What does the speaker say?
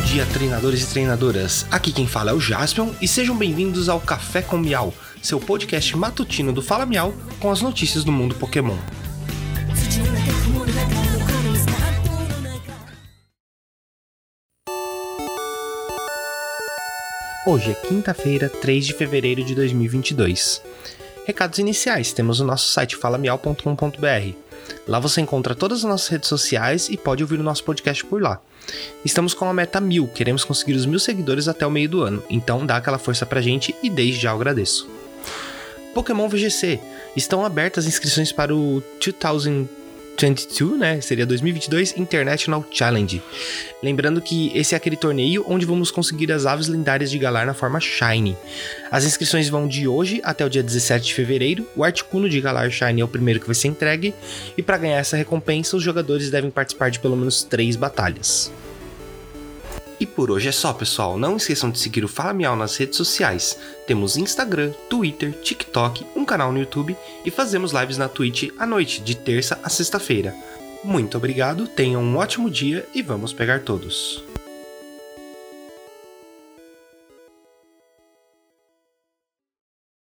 dia, treinadores e treinadoras. Aqui quem fala é o Jaspion e sejam bem-vindos ao Café com Miau, seu podcast matutino do Fala Miau com as notícias do mundo Pokémon. Hoje é quinta-feira, 3 de fevereiro de 2022. Recados iniciais: temos o nosso site falamial.com.br. Lá você encontra todas as nossas redes sociais e pode ouvir o nosso podcast por lá. Estamos com a meta mil, queremos conseguir os mil seguidores até o meio do ano, então dá aquela força pra gente e desde já agradeço. Pokémon VGC. Estão abertas inscrições para o 2022, né? Seria 2022 International Challenge. Lembrando que esse é aquele torneio onde vamos conseguir as aves lendárias de Galar na forma Shiny. As inscrições vão de hoje até o dia 17 de fevereiro. O Articuno de Galar Shiny é o primeiro que vai ser entregue. E para ganhar essa recompensa, os jogadores devem participar de pelo menos três batalhas. Por hoje é só, pessoal. Não esqueçam de seguir o Fala Miau nas redes sociais. Temos Instagram, Twitter, TikTok, um canal no YouTube e fazemos lives na Twitch à noite, de terça a sexta-feira. Muito obrigado, tenham um ótimo dia e vamos pegar todos.